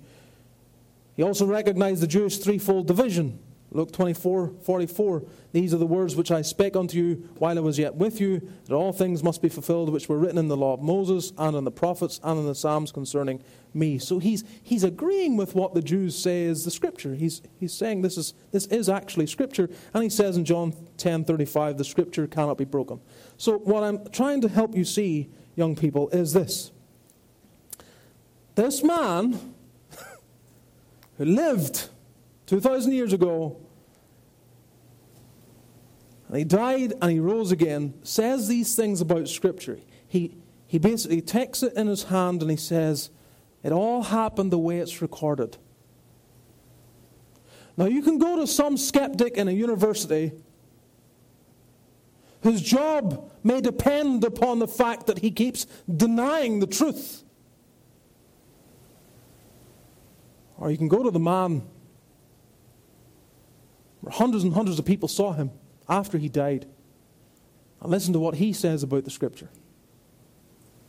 He also recognized the Jewish threefold division: Luke 24 44. These are the words which I spake unto you while I was yet with you, that all things must be fulfilled which were written in the law of Moses, and in the prophets, and in the Psalms concerning me. So he's, he's agreeing with what the Jews say is the scripture. He's, he's saying this is, this is actually scripture. And he says in John 10 35, the scripture cannot be broken. So what I'm trying to help you see, young people, is this. This man *laughs* who lived 2,000 years ago and he died and he rose again, says these things about Scripture. He, he basically takes it in his hand and he says, It all happened the way it's recorded. Now, you can go to some skeptic in a university whose job may depend upon the fact that he keeps denying the truth. Or you can go to the man where hundreds and hundreds of people saw him after he died and listen to what he says about the Scripture.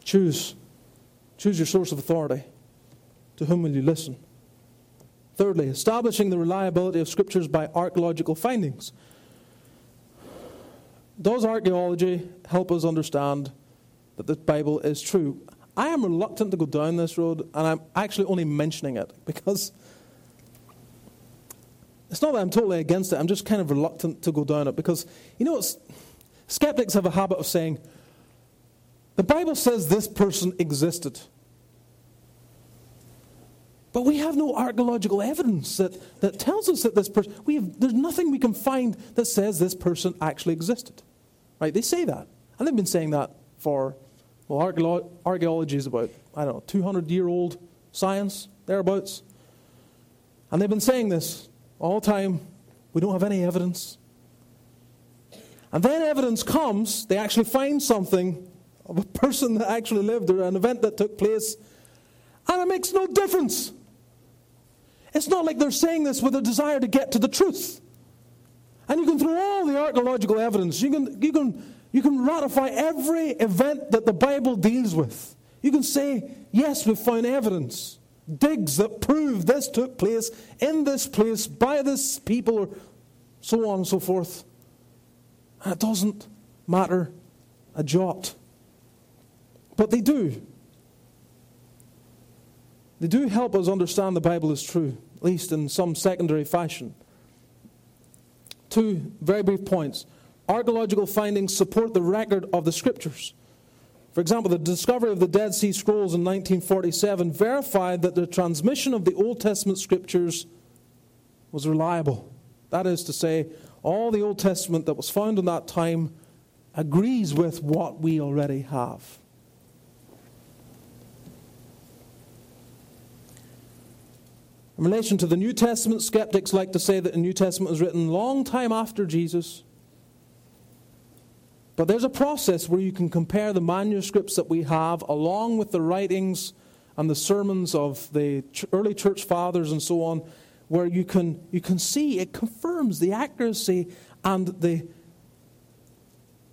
Choose. Choose your source of authority. To whom will you listen? Thirdly, establishing the reliability of Scriptures by archaeological findings. Does archaeology help us understand that the Bible is true? I am reluctant to go down this road, and I'm actually only mentioning it *laughs* because it's not that I'm totally against it, I'm just kind of reluctant to go down it because, you know, skeptics have a habit of saying, the Bible says this person existed. But we have no archaeological evidence that, that tells us that this person, we have, there's nothing we can find that says this person actually existed. Right? They say that. And they've been saying that for well, archaeology is about, I don't know, 200 year old science, thereabouts. And they've been saying this all time. We don't have any evidence. And then evidence comes, they actually find something of a person that actually lived or an event that took place, and it makes no difference. It's not like they're saying this with a desire to get to the truth. And you can throw all the archaeological evidence, you can, you can you can ratify every event that the Bible deals with. You can say, yes, we've found evidence, digs that prove this took place in this place by this people, or so on and so forth. And it doesn't matter a jot. But they do. They do help us understand the Bible is true, at least in some secondary fashion. Two very brief points archaeological findings support the record of the scriptures. For example, the discovery of the Dead Sea Scrolls in 1947 verified that the transmission of the Old Testament scriptures was reliable. That is to say, all the Old Testament that was found in that time agrees with what we already have. In relation to the New Testament, skeptics like to say that the New Testament was written long time after Jesus but there's a process where you can compare the manuscripts that we have along with the writings and the sermons of the early church fathers and so on, where you can, you can see it confirms the accuracy and the,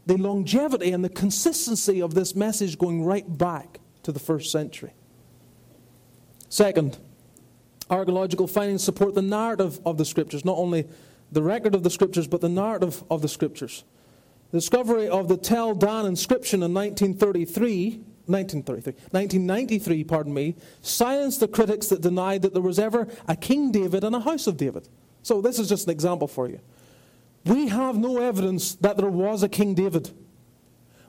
the longevity and the consistency of this message going right back to the first century. Second, archaeological findings support the narrative of the scriptures, not only the record of the scriptures, but the narrative of the scriptures. The discovery of the Tel Dan inscription in 1933, 1933, 1993, pardon me, silenced the critics that denied that there was ever a King David and a House of David. So this is just an example for you. We have no evidence that there was a King David.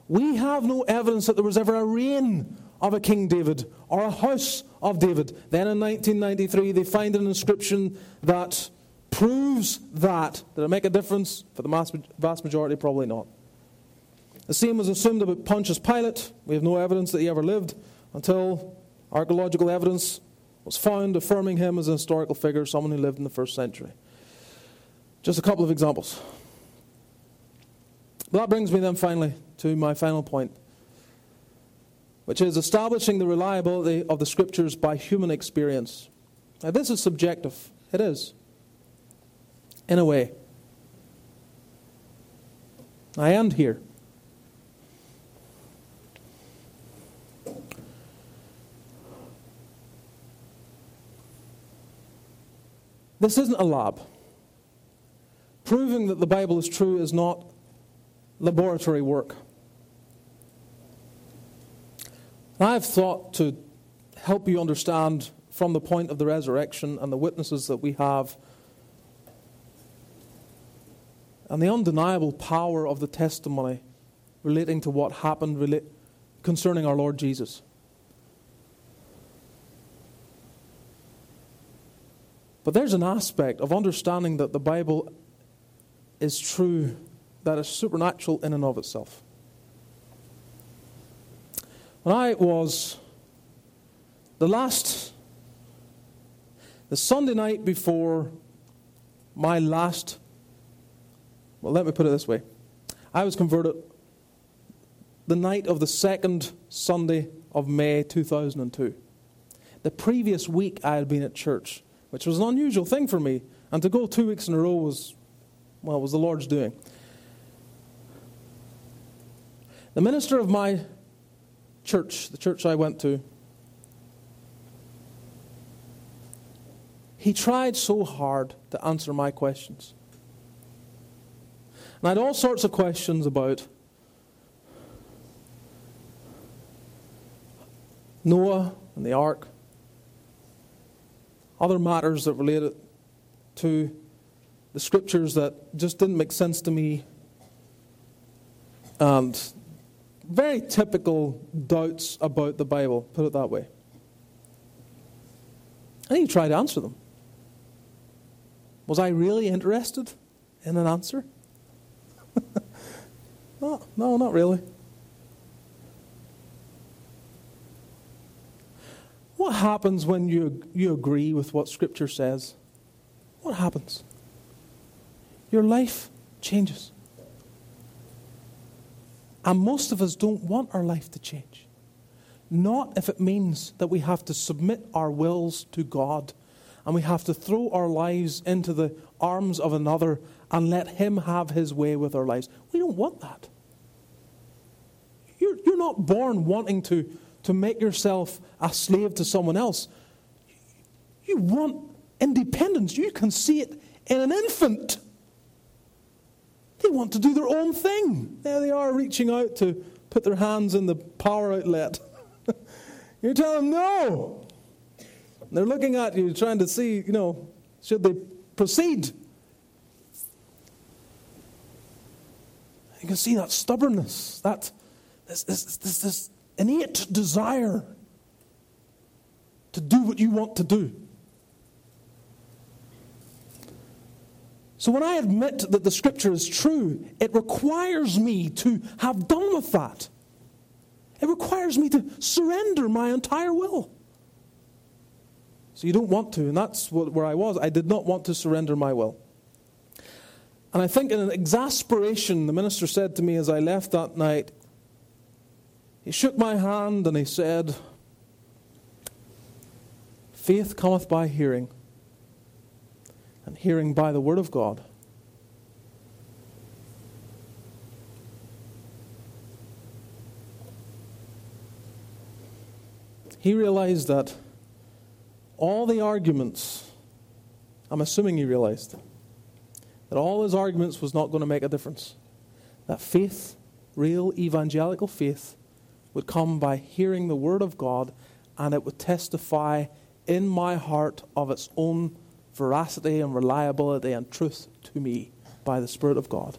We have no evidence that there was ever a reign of a King David or a house of David. Then in 1993, they find an inscription that proves that. Did it make a difference? For the vast majority, probably not. The same was assumed about Pontius Pilate. We have no evidence that he ever lived until archaeological evidence was found affirming him as a historical figure, someone who lived in the first century. Just a couple of examples. But that brings me then finally to my final point, which is establishing the reliability of the scriptures by human experience. Now, this is subjective. It is in a way. I end here. This isn't a lab. proving that the Bible is true is not laboratory work. I've thought to help you understand from the point of the resurrection and the witnesses that we have and the undeniable power of the testimony relating to what happened concerning our Lord Jesus. But there's an aspect of understanding that the Bible is true that is supernatural in and of itself. When I was the last, the Sunday night before my last, well, let me put it this way I was converted the night of the second Sunday of May 2002. The previous week I had been at church, which was an unusual thing for me, and to go two weeks in a row was, well, was the Lord's doing. The minister of my church, the church I went to, he tried so hard to answer my questions. And I had all sorts of questions about Noah and the ark, other matters that related to the scriptures that just didn't make sense to me, and very typical doubts about the Bible, put it that way. And he tried to answer them. Was I really interested in an answer? No, no, not really. What happens when you, you agree with what Scripture says? What happens? Your life changes. And most of us don't want our life to change. Not if it means that we have to submit our wills to God and we have to throw our lives into the arms of another and let Him have His way with our lives. We don't want that. You're, you're not born wanting to to make yourself a slave to someone else. You want independence. You can see it in an infant. They want to do their own thing. There they are reaching out to put their hands in the power outlet. *laughs* you tell them no. They're looking at you, trying to see, you know, should they proceed? You can see that stubbornness, that this, this, this, this innate desire to do what you want to do. So when I admit that the scripture is true, it requires me to have done with that. It requires me to surrender my entire will. So you don't want to, and that's what, where I was. I did not want to surrender my will. And I think in an exasperation, the minister said to me as I left that night, he shook my hand and he said, Faith cometh by hearing, and hearing by the word of God. He realized that all the arguments, I'm assuming he realized, that all his arguments was not going to make a difference. That faith, real evangelical faith, would come by hearing the Word of God and it would testify in my heart of its own veracity and reliability and truth to me by the Spirit of God.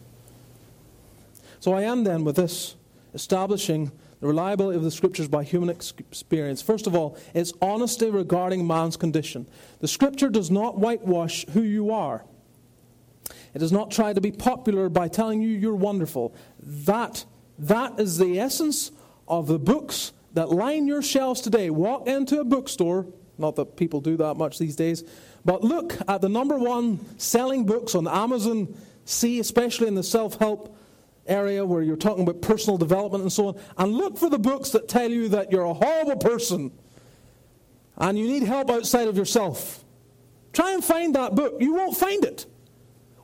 So I am then with this establishing the reliability of the Scriptures by human experience. First of all, it's honesty regarding man's condition. The Scripture does not whitewash who you are. It does not try to be popular by telling you you're wonderful. That, that is the essence of the books that line your shelves today. Walk into a bookstore, not that people do that much these days, but look at the number one selling books on Amazon See, especially in the self help area where you're talking about personal development and so on, and look for the books that tell you that you're a horrible person and you need help outside of yourself. Try and find that book. You won't find it.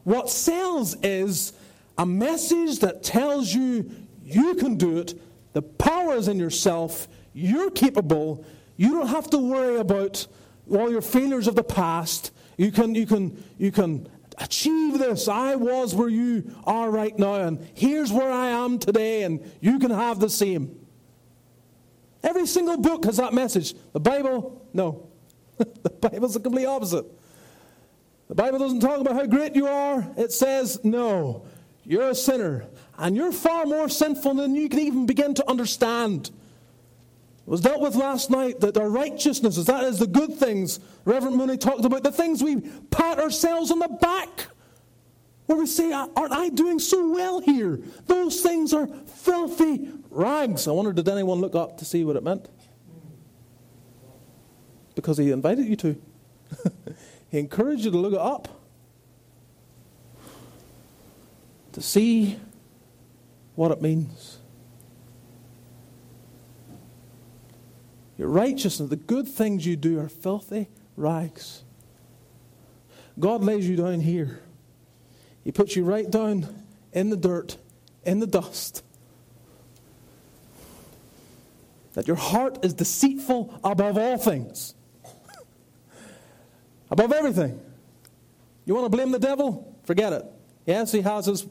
What sells is a message that tells you you can do it the power is in yourself. You're capable. You don't have to worry about all your failures of the past. You can, you can, you can achieve this. I was where you are right now, and here's where I am today, and you can have the same. Every single book has that message. The Bible, no. *laughs* the Bible's the complete opposite. The Bible doesn't talk about how great you are, it says, no, you're a sinner, and you're far more sinful than you can even begin to understand. It was dealt with last night that our righteousness is that is the good things. Reverend Mooney talked about the things we pat ourselves on the back. Where we say, Aren't I doing so well here? Those things are filthy rags. I wonder, did anyone look up to see what it meant? Because he invited you to. *laughs* he encouraged you to look up. To see what it means. Your righteousness, the good things you do are filthy rags. God lays you down here. He puts you right down in the dirt, in the dust. That your heart is deceitful above all things, above everything. You want to blame the devil? Forget it. Yes, he has his,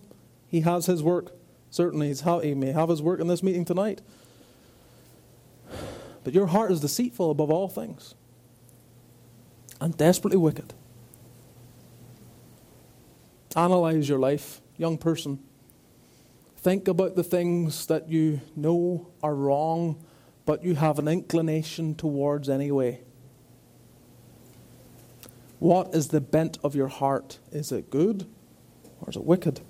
he has his work. Certainly, he may have his work in this meeting tonight. But your heart is deceitful above all things and desperately wicked. Analyze your life, young person. Think about the things that you know are wrong, but you have an inclination towards anyway. What is the bent of your heart? Is it good or is it wicked?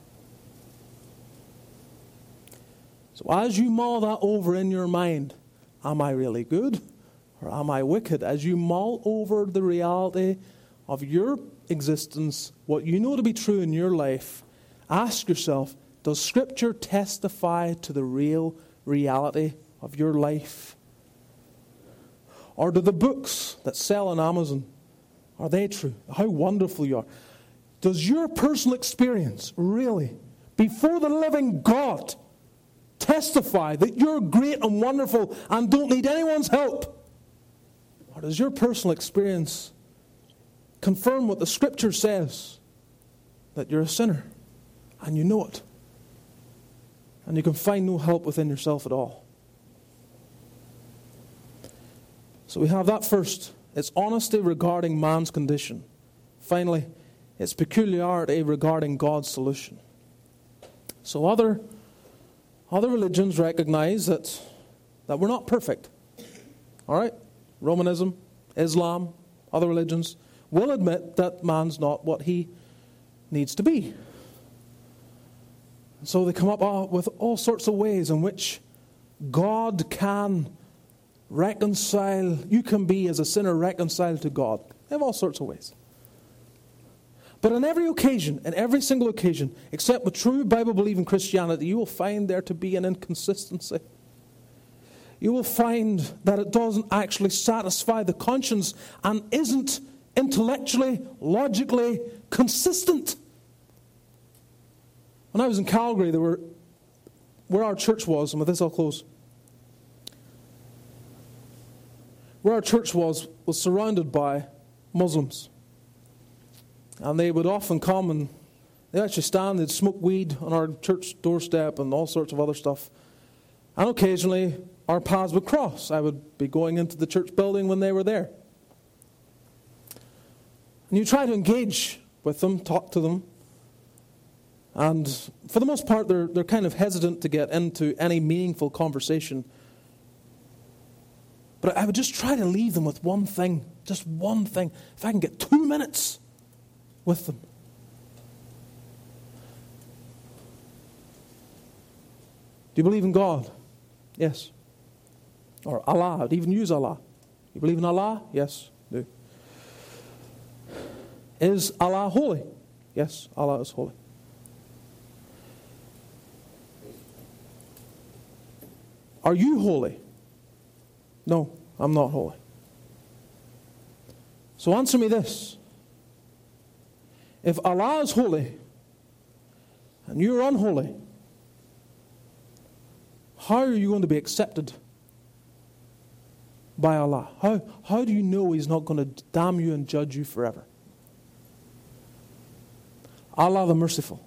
So, as you mull that over in your mind, Am I really good or am I wicked? As you mull over the reality of your existence, what you know to be true in your life, ask yourself Does Scripture testify to the real reality of your life? Or do the books that sell on Amazon, are they true? How wonderful you are. Does your personal experience really, before the living God, testify that you're great and wonderful and don't need anyone's help? Or does your personal experience confirm what the Scripture says that you're a sinner and you know it? And you can find no help within yourself at all. So we have that first. It's honesty regarding man's condition. Finally, it's peculiarity regarding God's solution. So, other other religions recognize that, that we're not perfect. All right? Romanism, Islam, other religions will admit that man's not what he needs to be. So they come up uh, with all sorts of ways in which God can reconcile, you can be as a sinner reconciled to God. They have all sorts of ways. But on every occasion, in every single occasion, except with true Bible believing Christianity, you will find there to be an inconsistency. You will find that it doesn't actually satisfy the conscience and isn't intellectually, logically consistent. When I was in Calgary, there were where our church was, and with this I'll close. Where our church was was surrounded by Muslims. And they would often come and they'd actually stand, they'd smoke weed on our church doorstep and all sorts of other stuff. And occasionally our paths would cross. I would be going into the church building when they were there. And you try to engage with them, talk to them. And for the most part, they're, they're kind of hesitant to get into any meaningful conversation. But I would just try to leave them with one thing, just one thing. If I can get two minutes with them. Do you believe in God? Yes. Or Allah. I'd even use Allah. You believe in Allah? Yes, do. Is Allah holy? Yes, Allah is holy. Are you holy? No, I'm not holy. So answer me this if Allah is holy and you're unholy, how are you going to be accepted by Allah? How, how do you know He's not going to damn you and judge you forever? Allah the merciful.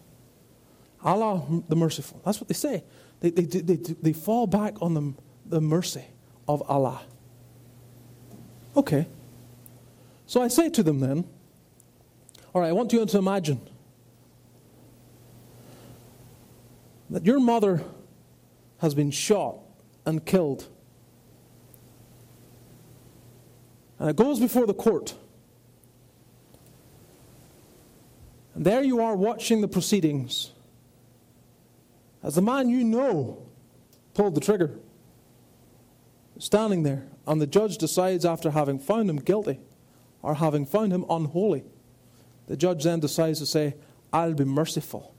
Allah the merciful. That's what they say. They, they, they, they, they fall back on the, the mercy of Allah. Okay. So I say to them then, all right, I want you to imagine that your mother has been shot and killed. And it goes before the court. And there you are watching the proceedings as the man you know pulled the trigger, standing there, and the judge decides after having found him guilty or having found him unholy, the judge then decides to say, I'll be merciful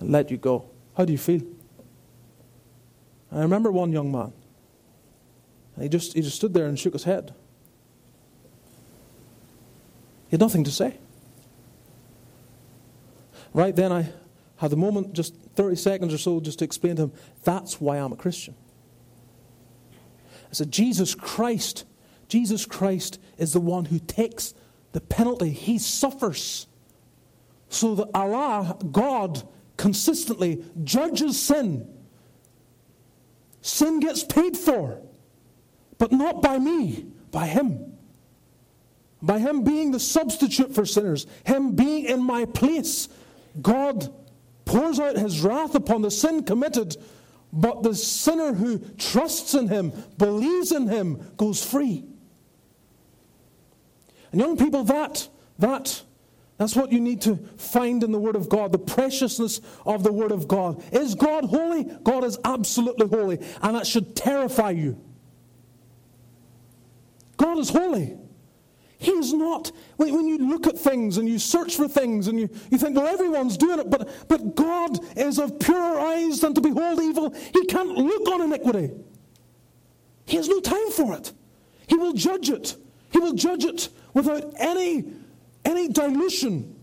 and let you go. How do you feel? I remember one young man. he just, he just stood there and shook his head. He had nothing to say. Right then, I had the moment, just 30 seconds or so, just to explain to him that's why I'm a Christian. Said, Jesus Christ, Jesus Christ is the one who takes the penalty. He suffers. So that a holy, God, consistently judges sin. Sin gets paid for, but not by me, by Him. By Him being the substitute for sinners, Him being in my place, God pours out His wrath upon the sin committed, but the sinner who trusts in Him, believes in Him, goes free. And young people, that, that that's what you need to find in the Word of God, the preciousness of the Word of God. Is God holy? God is absolutely holy, and that should terrify you. God is holy. He is not. When, when you look at things and you search for things and you, you think, well, everyone's doing it, but, but God is of purer eyes than to behold evil. He can't look on iniquity. He has no time for it. He will judge it. He will judge it without any any dilution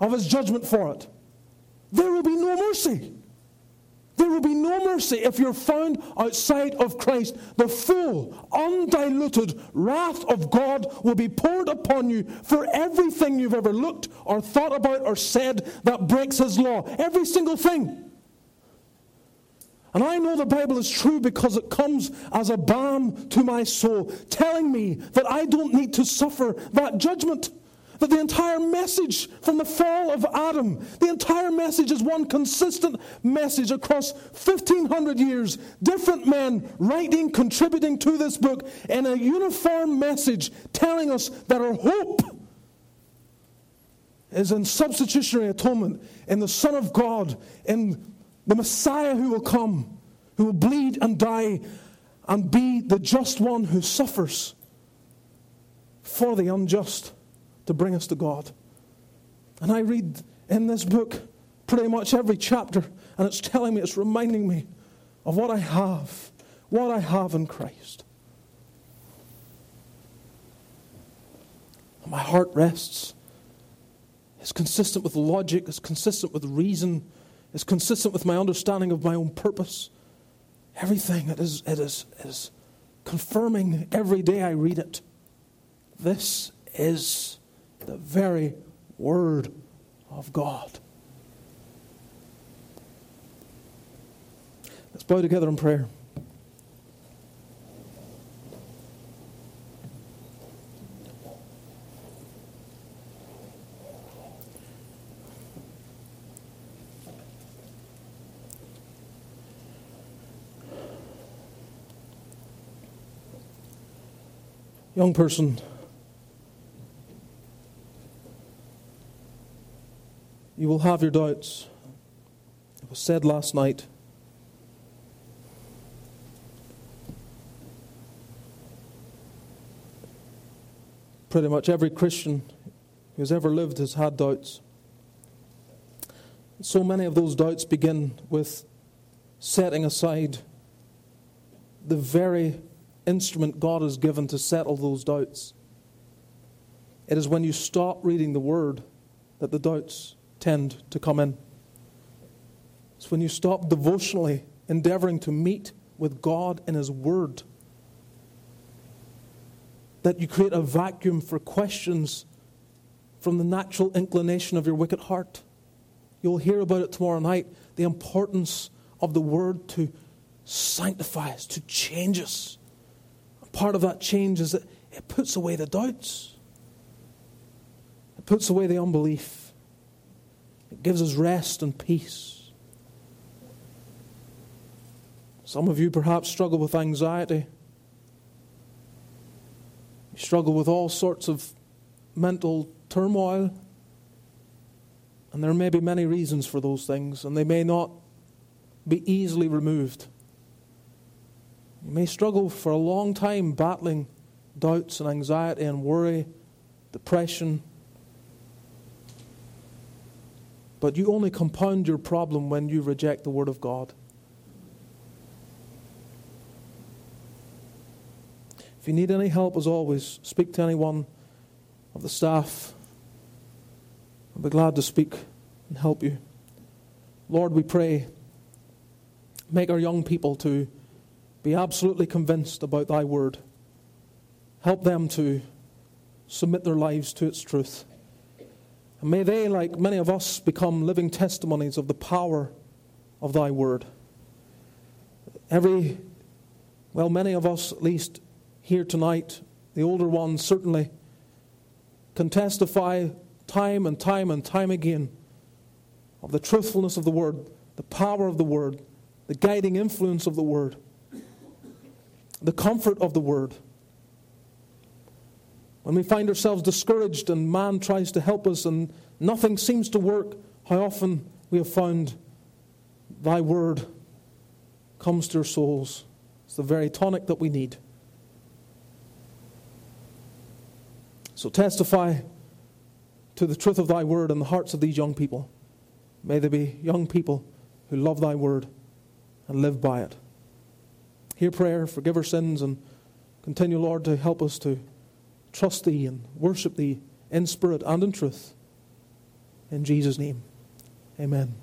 of his judgment for it, there will be no mercy. There will be no mercy if you're found outside of Christ. The full, undiluted wrath of God will be poured upon you for everything you've ever looked or thought about or said that breaks His law. Every single thing. And I know the Bible is true because it comes as a balm to my soul, telling me that I don't need to suffer that judgment. That the entire message from the fall of Adam, the entire message is one consistent message across 1500 years. Different men writing, contributing to this book in a uniform message telling us that our hope is in substitutionary atonement, in the Son of God, in the Messiah who will come, who will bleed and die and be the just one who suffers for the unjust to bring us to God. And I read in this book pretty much every chapter, and it's telling me, it's reminding me of what I have, what I have in Christ. And my heart rests. It's consistent with logic, it's consistent with reason, it's consistent with my understanding of my own purpose. Everything it is, it is, confirming every day I read it. This is the very Word of God. Let's bow together in prayer. Young person, You will have your doubts. It was said last night. Pretty much every Christian who has ever lived has had doubts. So many of those doubts begin with setting aside the very instrument God has given to settle those doubts. It is when you stop reading the Word that the doubts tend to come in. It's when you stop devotionally endeavoring to meet with God in His Word that you create a vacuum for questions from the natural inclination of your wicked heart. You'll hear about it tomorrow night the importance of the word to sanctify us, to change us. Part of that change is that it puts away the doubts, it puts away the unbelief, it gives us rest and peace. Some of you perhaps struggle with anxiety. You struggle with all sorts of mental turmoil. And there may be many reasons for those things, and they may not be easily removed. You may struggle for a long time battling doubts and anxiety and worry, depression. But you only compound your problem when you reject the Word of God. If you need any help, as always, speak to anyone of the staff. I'll be glad to speak and help you. Lord, we pray, make our young people to be absolutely convinced about Thy Word. Help them to submit their lives to its truth. May they, like many of us, become living testimonies of the power of Thy Word. Every, well, many of us at least here tonight, the older ones certainly, can testify time and time and time again of the truthfulness of the Word, the power of the Word, the guiding influence of the Word, the comfort of the Word. When we find ourselves discouraged and man tries to help us and nothing seems to work, how often we have found Thy Word comes to our souls. It's the very tonic that we need. So testify to the truth of Thy Word in the hearts of these young people. May they be young people who love Thy Word and live by it. Hear prayer, forgive our sins, and continue, Lord, to help us to trust Thee and worship Thee in spirit and in truth. In Jesus' name, amen.